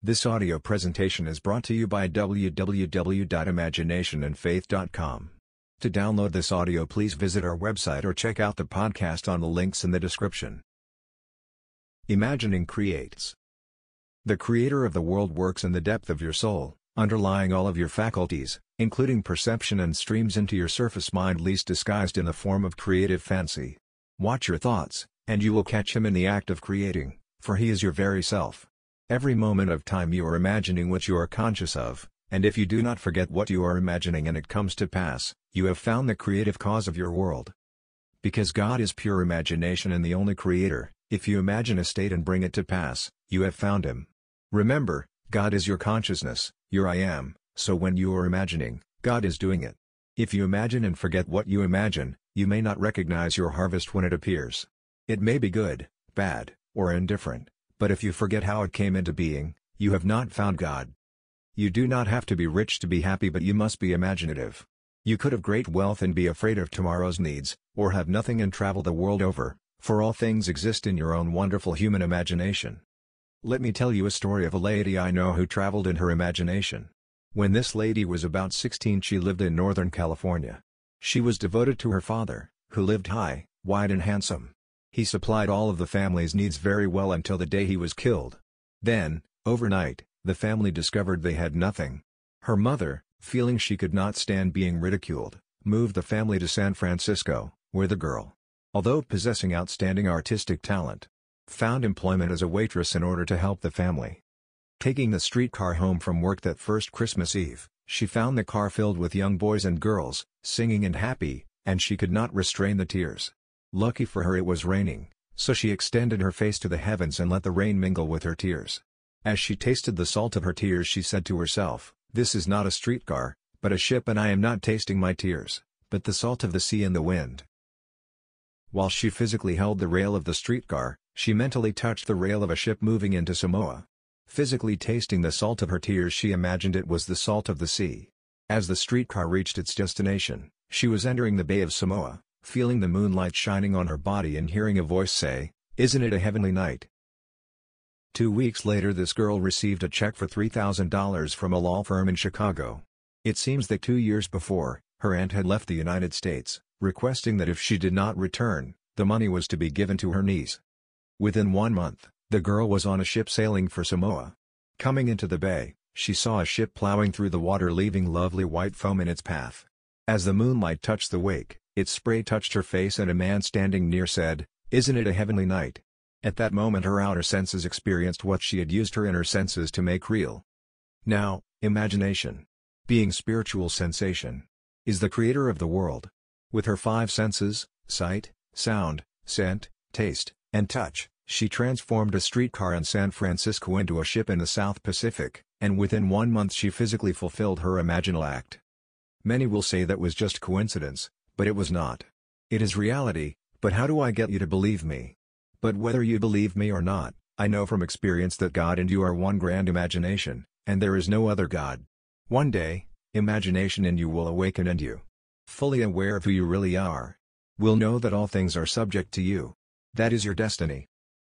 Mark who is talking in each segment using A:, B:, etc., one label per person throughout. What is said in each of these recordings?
A: This audio presentation is brought to you by www.imaginationandfaith.com. To download this audio please visit our website or check out the podcast on the links in the description. Imagining creates. The creator of the world works in the depth of your soul, underlying all of your faculties, including perception and streams into your surface mind least disguised in the form of creative fancy. Watch your thoughts, and you will catch him in the act of creating, for he is your very self. Every moment of time you are imagining what you are conscious of, and if you do not forget what you are imagining and it comes to pass, you have found the creative cause of your world. Because God is pure imagination and the only creator, if you imagine a state and bring it to pass, you have found him. Remember, God is your consciousness, your I am, so when you are imagining, God is doing it. If you imagine and forget what you imagine, you may not recognize your harvest when it appears. It may be good, bad, or indifferent, but if you forget how it came into being, you have not found God. You do not have to be rich to be happy but you must be imaginative. You could have great wealth and be afraid of tomorrow's needs, or have nothing and travel the world over, for all things exist in your own wonderful human imagination. Let me tell you a story of a lady I know who traveled in her imagination. When this lady was about 16 she lived in Northern California. She was devoted to her father, who lived high, wide and handsome. He supplied all of the family's needs very well until the day he was killed. Then, overnight, the family discovered they had nothing. Her mother, feeling she could not stand being ridiculed, moved the family to San Francisco, where the girl, although possessing outstanding artistic talent, found employment as a waitress in order to help the family. Taking the streetcar home from work that first Christmas Eve, she found the car filled with young boys and girls, singing and happy, and she could not restrain the tears. Lucky for her it was raining, so she extended her face to the heavens and let the rain mingle with her tears. As she tasted the salt of her tears she said to herself, This is not a streetcar, but a ship and I am not tasting my tears, but the salt of the sea and the wind. While she physically held the rail of the streetcar, she mentally touched the rail of a ship moving into Samoa. Physically tasting the salt of her tears she imagined it was the salt of the sea. As the streetcar reached its destination, she was entering the Bay of Samoa feeling the moonlight shining on her body and hearing a voice say, Isn't it a heavenly night? Two weeks later this girl received a check for $3,000 from a law firm in Chicago. It seems that two years before, her aunt had left the United States, requesting that if she did not return, the money was to be given to her niece. Within one month, the girl was on a ship sailing for Samoa. Coming into the bay, she saw a ship plowing through the water leaving lovely white foam in its path. As the moonlight touched the wake, its spray touched her face and a man standing near said, Isn't it a heavenly night? At that moment her outer senses experienced what she had used her inner senses to make real. Now, imagination, being spiritual sensation, is the creator of the world. With her five senses, sight, sound, scent, taste, and touch, she transformed a streetcar in San Francisco into a ship in the South Pacific, and within one month she physically fulfilled her imaginal act. Many will say that was just coincidence, but it was not. It is reality, but how do I get you to believe me? But whether you believe me or not, I know from experience that God and you are one grand imagination, and there is no other God. One day, imagination in you will awaken and you, fully aware of who you really are, will know that all things are subject to you. That is your destiny.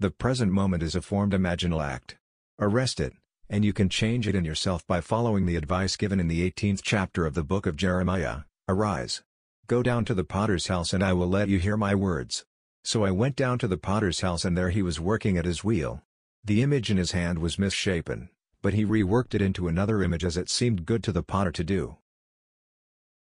A: The present moment is a formed imaginal act. Arrest it, and you can change it in yourself by following the advice given in the 18th chapter of the book of Jeremiah, Arise. Go down to the potter's house and I will let you hear my words. So I went down to the potter's house and there he was working at his wheel. The image in his hand was misshapen, but he reworked it into another image as it seemed good to the potter to do.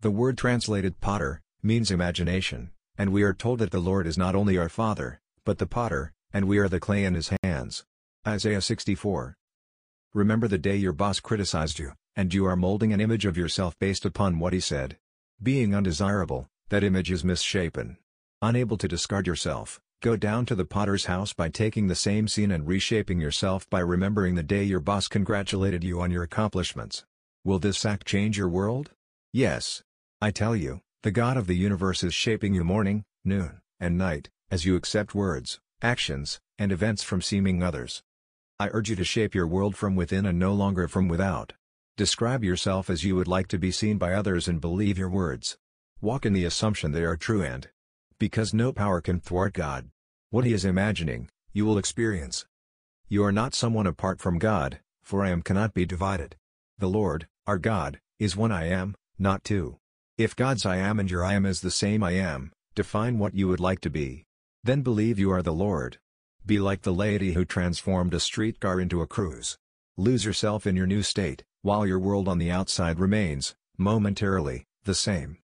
A: The word translated potter, means imagination, and we are told that the Lord is not only our Father, but the potter, and we are the clay in his hands. Isaiah 64. Remember the day your boss criticized you, and you are molding an image of yourself based upon what he said. Being undesirable, that image is misshapen. Unable to discard yourself, go down to the potter's house by taking the same scene and reshaping yourself by remembering the day your boss congratulated you on your accomplishments. Will this act change your world? Yes. I tell you, the God of the universe is shaping you morning, noon, and night, as you accept words, actions, and events from seeming others. I urge you to shape your world from within and no longer from without. Describe yourself as you would like to be seen by others and believe your words. Walk in the assumption they are true and because no power can thwart God. What he is imagining, you will experience. You are not someone apart from God, for I am cannot be divided. The Lord, our God, is one I am, not two. If God's I am and your I am is the same I am, define what you would like to be. Then believe you are the Lord. Be like the lady who transformed a streetcar into a cruise. Lose yourself in your new state, while your world on the outside remains, momentarily, the same.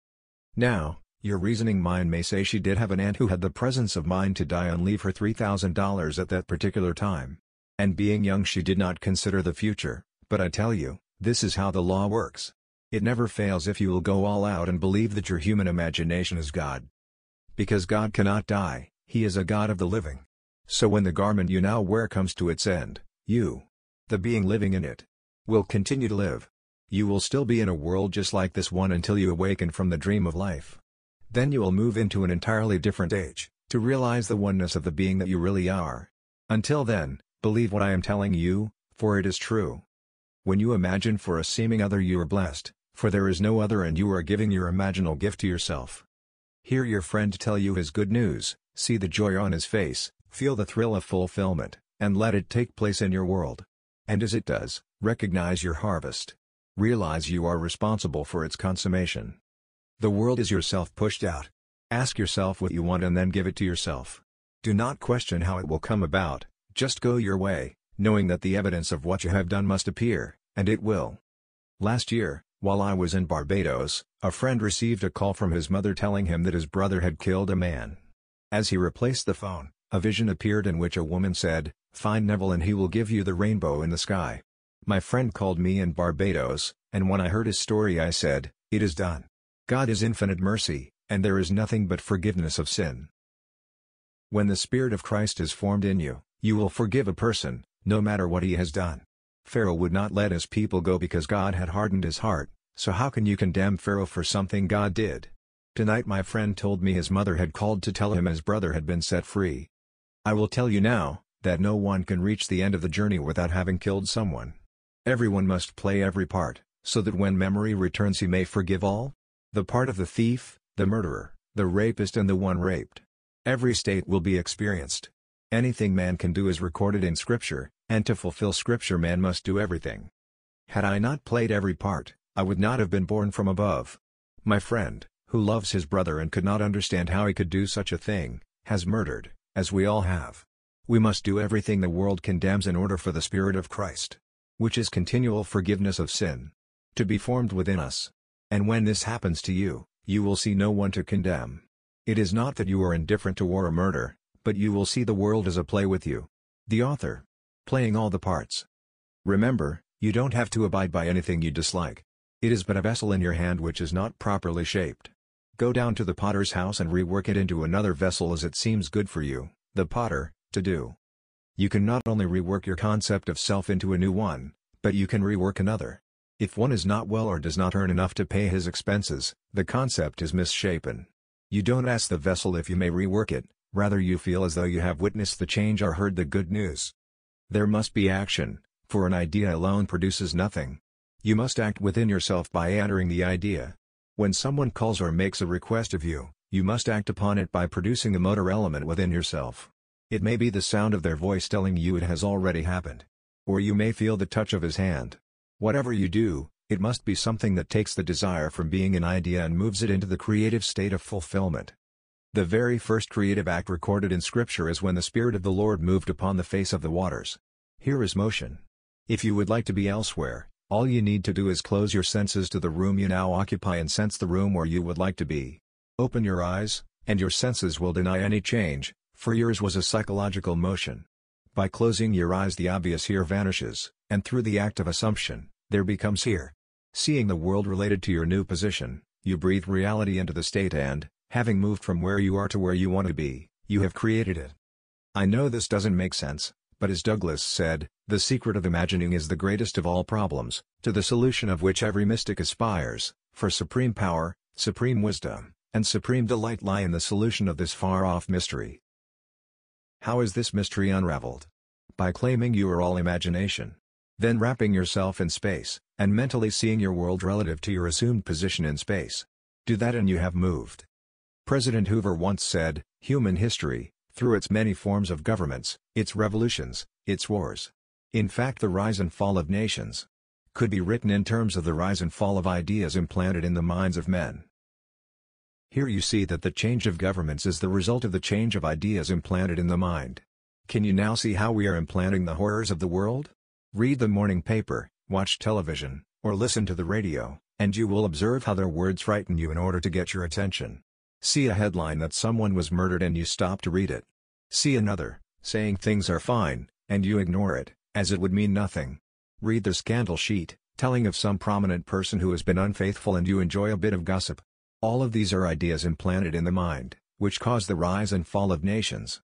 A: Now, your reasoning mind may say she did have an aunt who had the presence of mind to die and leave her $3,000 at that particular time. And being young she did not consider the future, but I tell you, this is how the law works. It never fails if you will go all out and believe that your human imagination is God. Because God cannot die, He is a God of the living. So when the garment you now wear comes to its end, you, the being living in it, will continue to live. You will still be in a world just like this one until you awaken from the dream of life. Then you will move into an entirely different age, to realize the oneness of the being that you really are. Until then, believe what I am telling you, for it is true. When you imagine for a seeming other you are blessed, for there is no other and you are giving your imaginal gift to yourself. Hear your friend tell you his good news, see the joy on his face, feel the thrill of fulfillment, and let it take place in your world. And as it does, recognize your harvest. Realize you are responsible for its consummation. The world is yourself pushed out. Ask yourself what you want and then give it to yourself. Do not question how it will come about, just go your way, knowing that the evidence of what you have done must appear, and it will. Last year, while I was in Barbados, a friend received a call from his mother telling him that his brother had killed a man. As he replaced the phone, a vision appeared in which a woman said, Find Neville and he will give you the rainbow in the sky. My friend called me in Barbados, and when I heard his story I said, It is done. God is infinite mercy, and there is nothing but forgiveness of sin. When the Spirit of Christ is formed in you, you will forgive a person, no matter what he has done. Pharaoh would not let his people go because God had hardened his heart, so how can you condemn Pharaoh for something God did? Tonight my friend told me his mother had called to tell him his brother had been set free. I will tell you now, that no one can reach the end of the journey without having killed someone. Everyone must play every part, so that when memory returns he may forgive all. The part of the thief, the murderer, the rapist and the one raped. Every state will be experienced. Anything man can do is recorded in Scripture, and to fulfill Scripture man must do everything. Had I not played every part, I would not have been born from above. My friend, who loves his brother and could not understand how he could do such a thing, has murdered, as we all have. We must do everything the world condemns in order for the Spirit of Christ, which is continual forgiveness of sin, to be formed within us. And when this happens to you, you will see no one to condemn. It is not that you are indifferent to war or murder, but you will see the world as a play with you. The author, playing all the parts. Remember, you don't have to abide by anything you dislike. It is but a vessel in your hand which is not properly shaped. Go down to the potter's house and rework it into another vessel as it seems good for you, the potter, to do. You can not only rework your concept of self into a new one, but you can rework another. If one is not well or does not earn enough to pay his expenses, the concept is misshapen. You don't ask the vessel if you may rework it, rather you feel as though you have witnessed the change or heard the good news. There must be action, for an idea alone produces nothing. You must act within yourself by entering the idea. When someone calls or makes a request of you, you must act upon it by producing a motor element within yourself. It may be the sound of their voice telling you it has already happened. Or you may feel the touch of his hand. Whatever you do, it must be something that takes the desire from being an idea and moves it into the creative state of fulfillment. The very first creative act recorded in Scripture is when the Spirit of the Lord moved upon the face of the waters. Here is motion. If you would like to be elsewhere, all you need to do is close your senses to the room you now occupy and sense the room where you would like to be. Open your eyes, and your senses will deny any change, for yours was a psychological motion. By closing your eyes the obvious here vanishes, and through the act of assumption, there becomes here. Seeing the world related to your new position, you breathe reality into the state and, Having moved from where you are to where you want to be, you have created it. I know this doesn't make sense, but as Douglas said, the secret of imagining is the greatest of all problems, to the solution of which every mystic aspires, for supreme power, supreme wisdom, and supreme delight lie in the solution of this far-off mystery. How is this mystery unraveled? By claiming you are all imagination. Then wrapping yourself in space, and mentally seeing your world relative to your assumed position in space. Do that and you have moved. President Hoover once said, human history, through its many forms of governments, its revolutions, its wars, In fact the rise and fall of nations could be written in terms of the rise and fall of ideas implanted in the minds of men. Here you see that the change of governments is the result of the change of ideas implanted in the mind. Can you now see how we are implanting the horrors of the world? Read the morning paper, watch television, or listen to the radio, and you will observe how their words frighten you in order to get your attention. See a headline that someone was murdered and you stop to read it. See another, saying things are fine, and you ignore it, as it would mean nothing. Read the scandal sheet, telling of some prominent person who has been unfaithful and you enjoy a bit of gossip. All of these are ideas implanted in the mind, which cause the rise and fall of nations.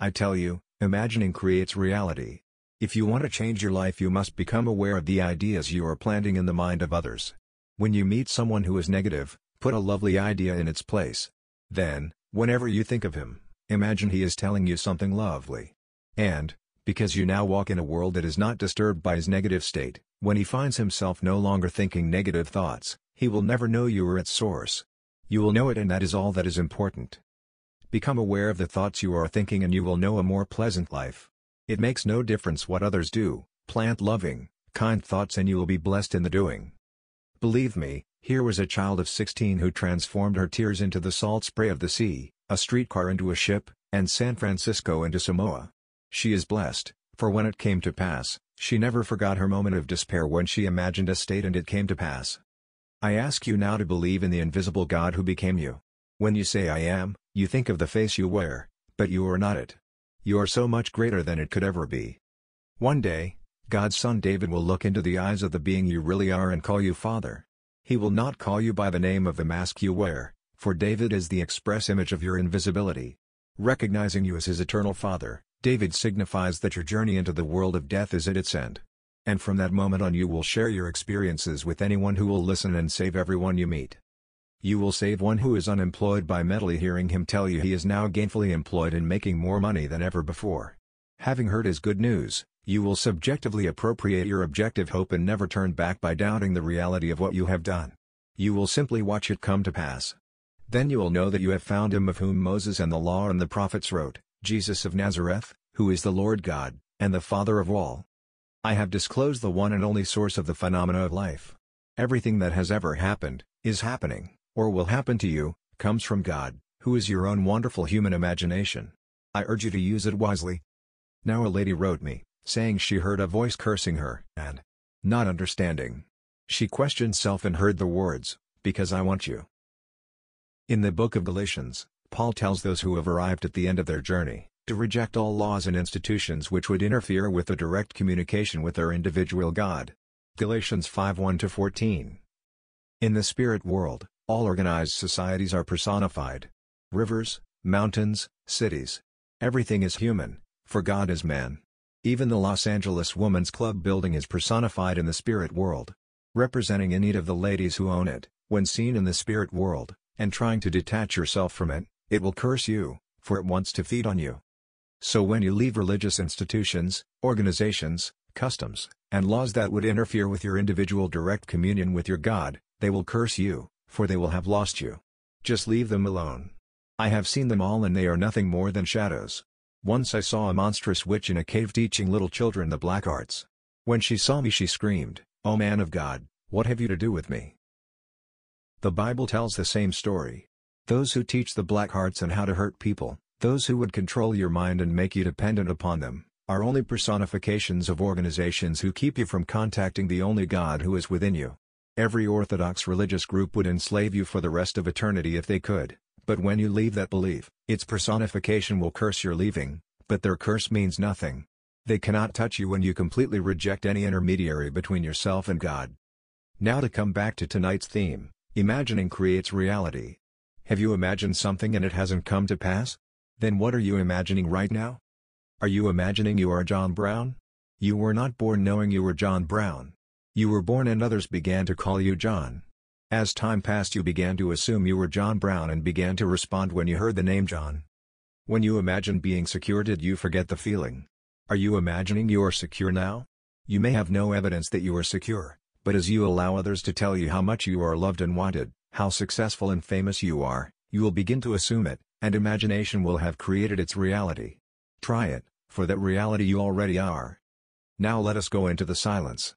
A: I tell you, imagining creates reality. If you want to change your life you must become aware of the ideas you are planting in the mind of others. When you meet someone who is negative, put a lovely idea in its place. Then, whenever you think of him, imagine he is telling you something lovely. And, because you now walk in a world that is not disturbed by his negative state, when he finds himself no longer thinking negative thoughts, he will never know you are its source. You will know it and that is all that is important. Become aware of the thoughts you are thinking and you will know a more pleasant life. It makes no difference what others do, plant loving, kind thoughts and you will be blessed in the doing. Believe me, here was a child of 16 who transformed her tears into the salt spray of the sea, a streetcar into a ship, and San Francisco into Samoa. She is blessed, for when it came to pass, she never forgot her moment of despair when she imagined a state and it came to pass. I ask you now to believe in the invisible God who became you. When you say I am, you think of the face you wear, but you are not it. You are so much greater than it could ever be. One day, God's son David will look into the eyes of the being you really are and call you Father. He will not call you by the name of the mask you wear, for David is the express image of your invisibility. Recognizing you as his eternal Father, David signifies that your journey into the world of death is at its end. And from that moment on you will share your experiences with anyone who will listen and save everyone you meet. You will save one who is unemployed by mentally hearing him tell you he is now gainfully employed and making more money than ever before. Having heard his good news, you will subjectively appropriate your objective hope and never turn back by doubting the reality of what you have done. You will simply watch it come to pass. Then you will know that you have found him of whom Moses and the law and the prophets wrote, Jesus of Nazareth, who is the Lord God, and the Father of all. I have disclosed the one and only source of the phenomena of life. Everything that has ever happened, is happening, or will happen to you, comes from God, who is your own wonderful human imagination. I urge you to use it wisely. Now a lady wrote me, saying she heard a voice cursing her, and not understanding. She questioned self and heard the words, because I want you. In the book of Galatians, Paul tells those who have arrived at the end of their journey, to reject all laws and institutions which would interfere with the direct communication with their individual God. Galatians 5:1-14. In the spirit world, all organized societies are personified. Rivers, mountains, cities. Everything is human, for God is man. Even the Los Angeles Women's Club building is personified in the spirit world. Representing a need of the ladies who own it, when seen in the spirit world, and trying to detach yourself from it, it will curse you, for it wants to feed on you. So when you leave religious institutions, organizations, customs, and laws that would interfere with your individual direct communion with your God, they will curse you, for they will have lost you. Just leave them alone. I have seen them all and they are nothing more than shadows. Once I saw a monstrous witch in a cave teaching little children the black arts. When she saw me she screamed, O man of God, what have you to do with me? The Bible tells the same story. Those who teach the black arts and how to hurt people, those who would control your mind and make you dependent upon them, are only personifications of organizations who keep you from contacting the only God who is within you. Every orthodox religious group would enslave you for the rest of eternity if they could, but when you leave that belief, its personification will curse your leaving, but their curse means nothing. They cannot touch you when you completely reject any intermediary between yourself and God. Now to come back to tonight's theme, imagining creates reality. Have you imagined something and it hasn't come to pass? Then what are you imagining right now? Are you imagining you are John Brown? You were not born knowing you were John Brown. You were born and others began to call you John. As time passed you began to assume you were John Brown and began to respond when you heard the name John. When you imagined being secure did you forget the feeling? Are you imagining you are secure now? You may have no evidence that you are secure, but as you allow others to tell you how much you are loved and wanted, how successful and famous you are, you will begin to assume it, and imagination will have created its reality. Try it, for that reality you already are. Now let us go into the silence.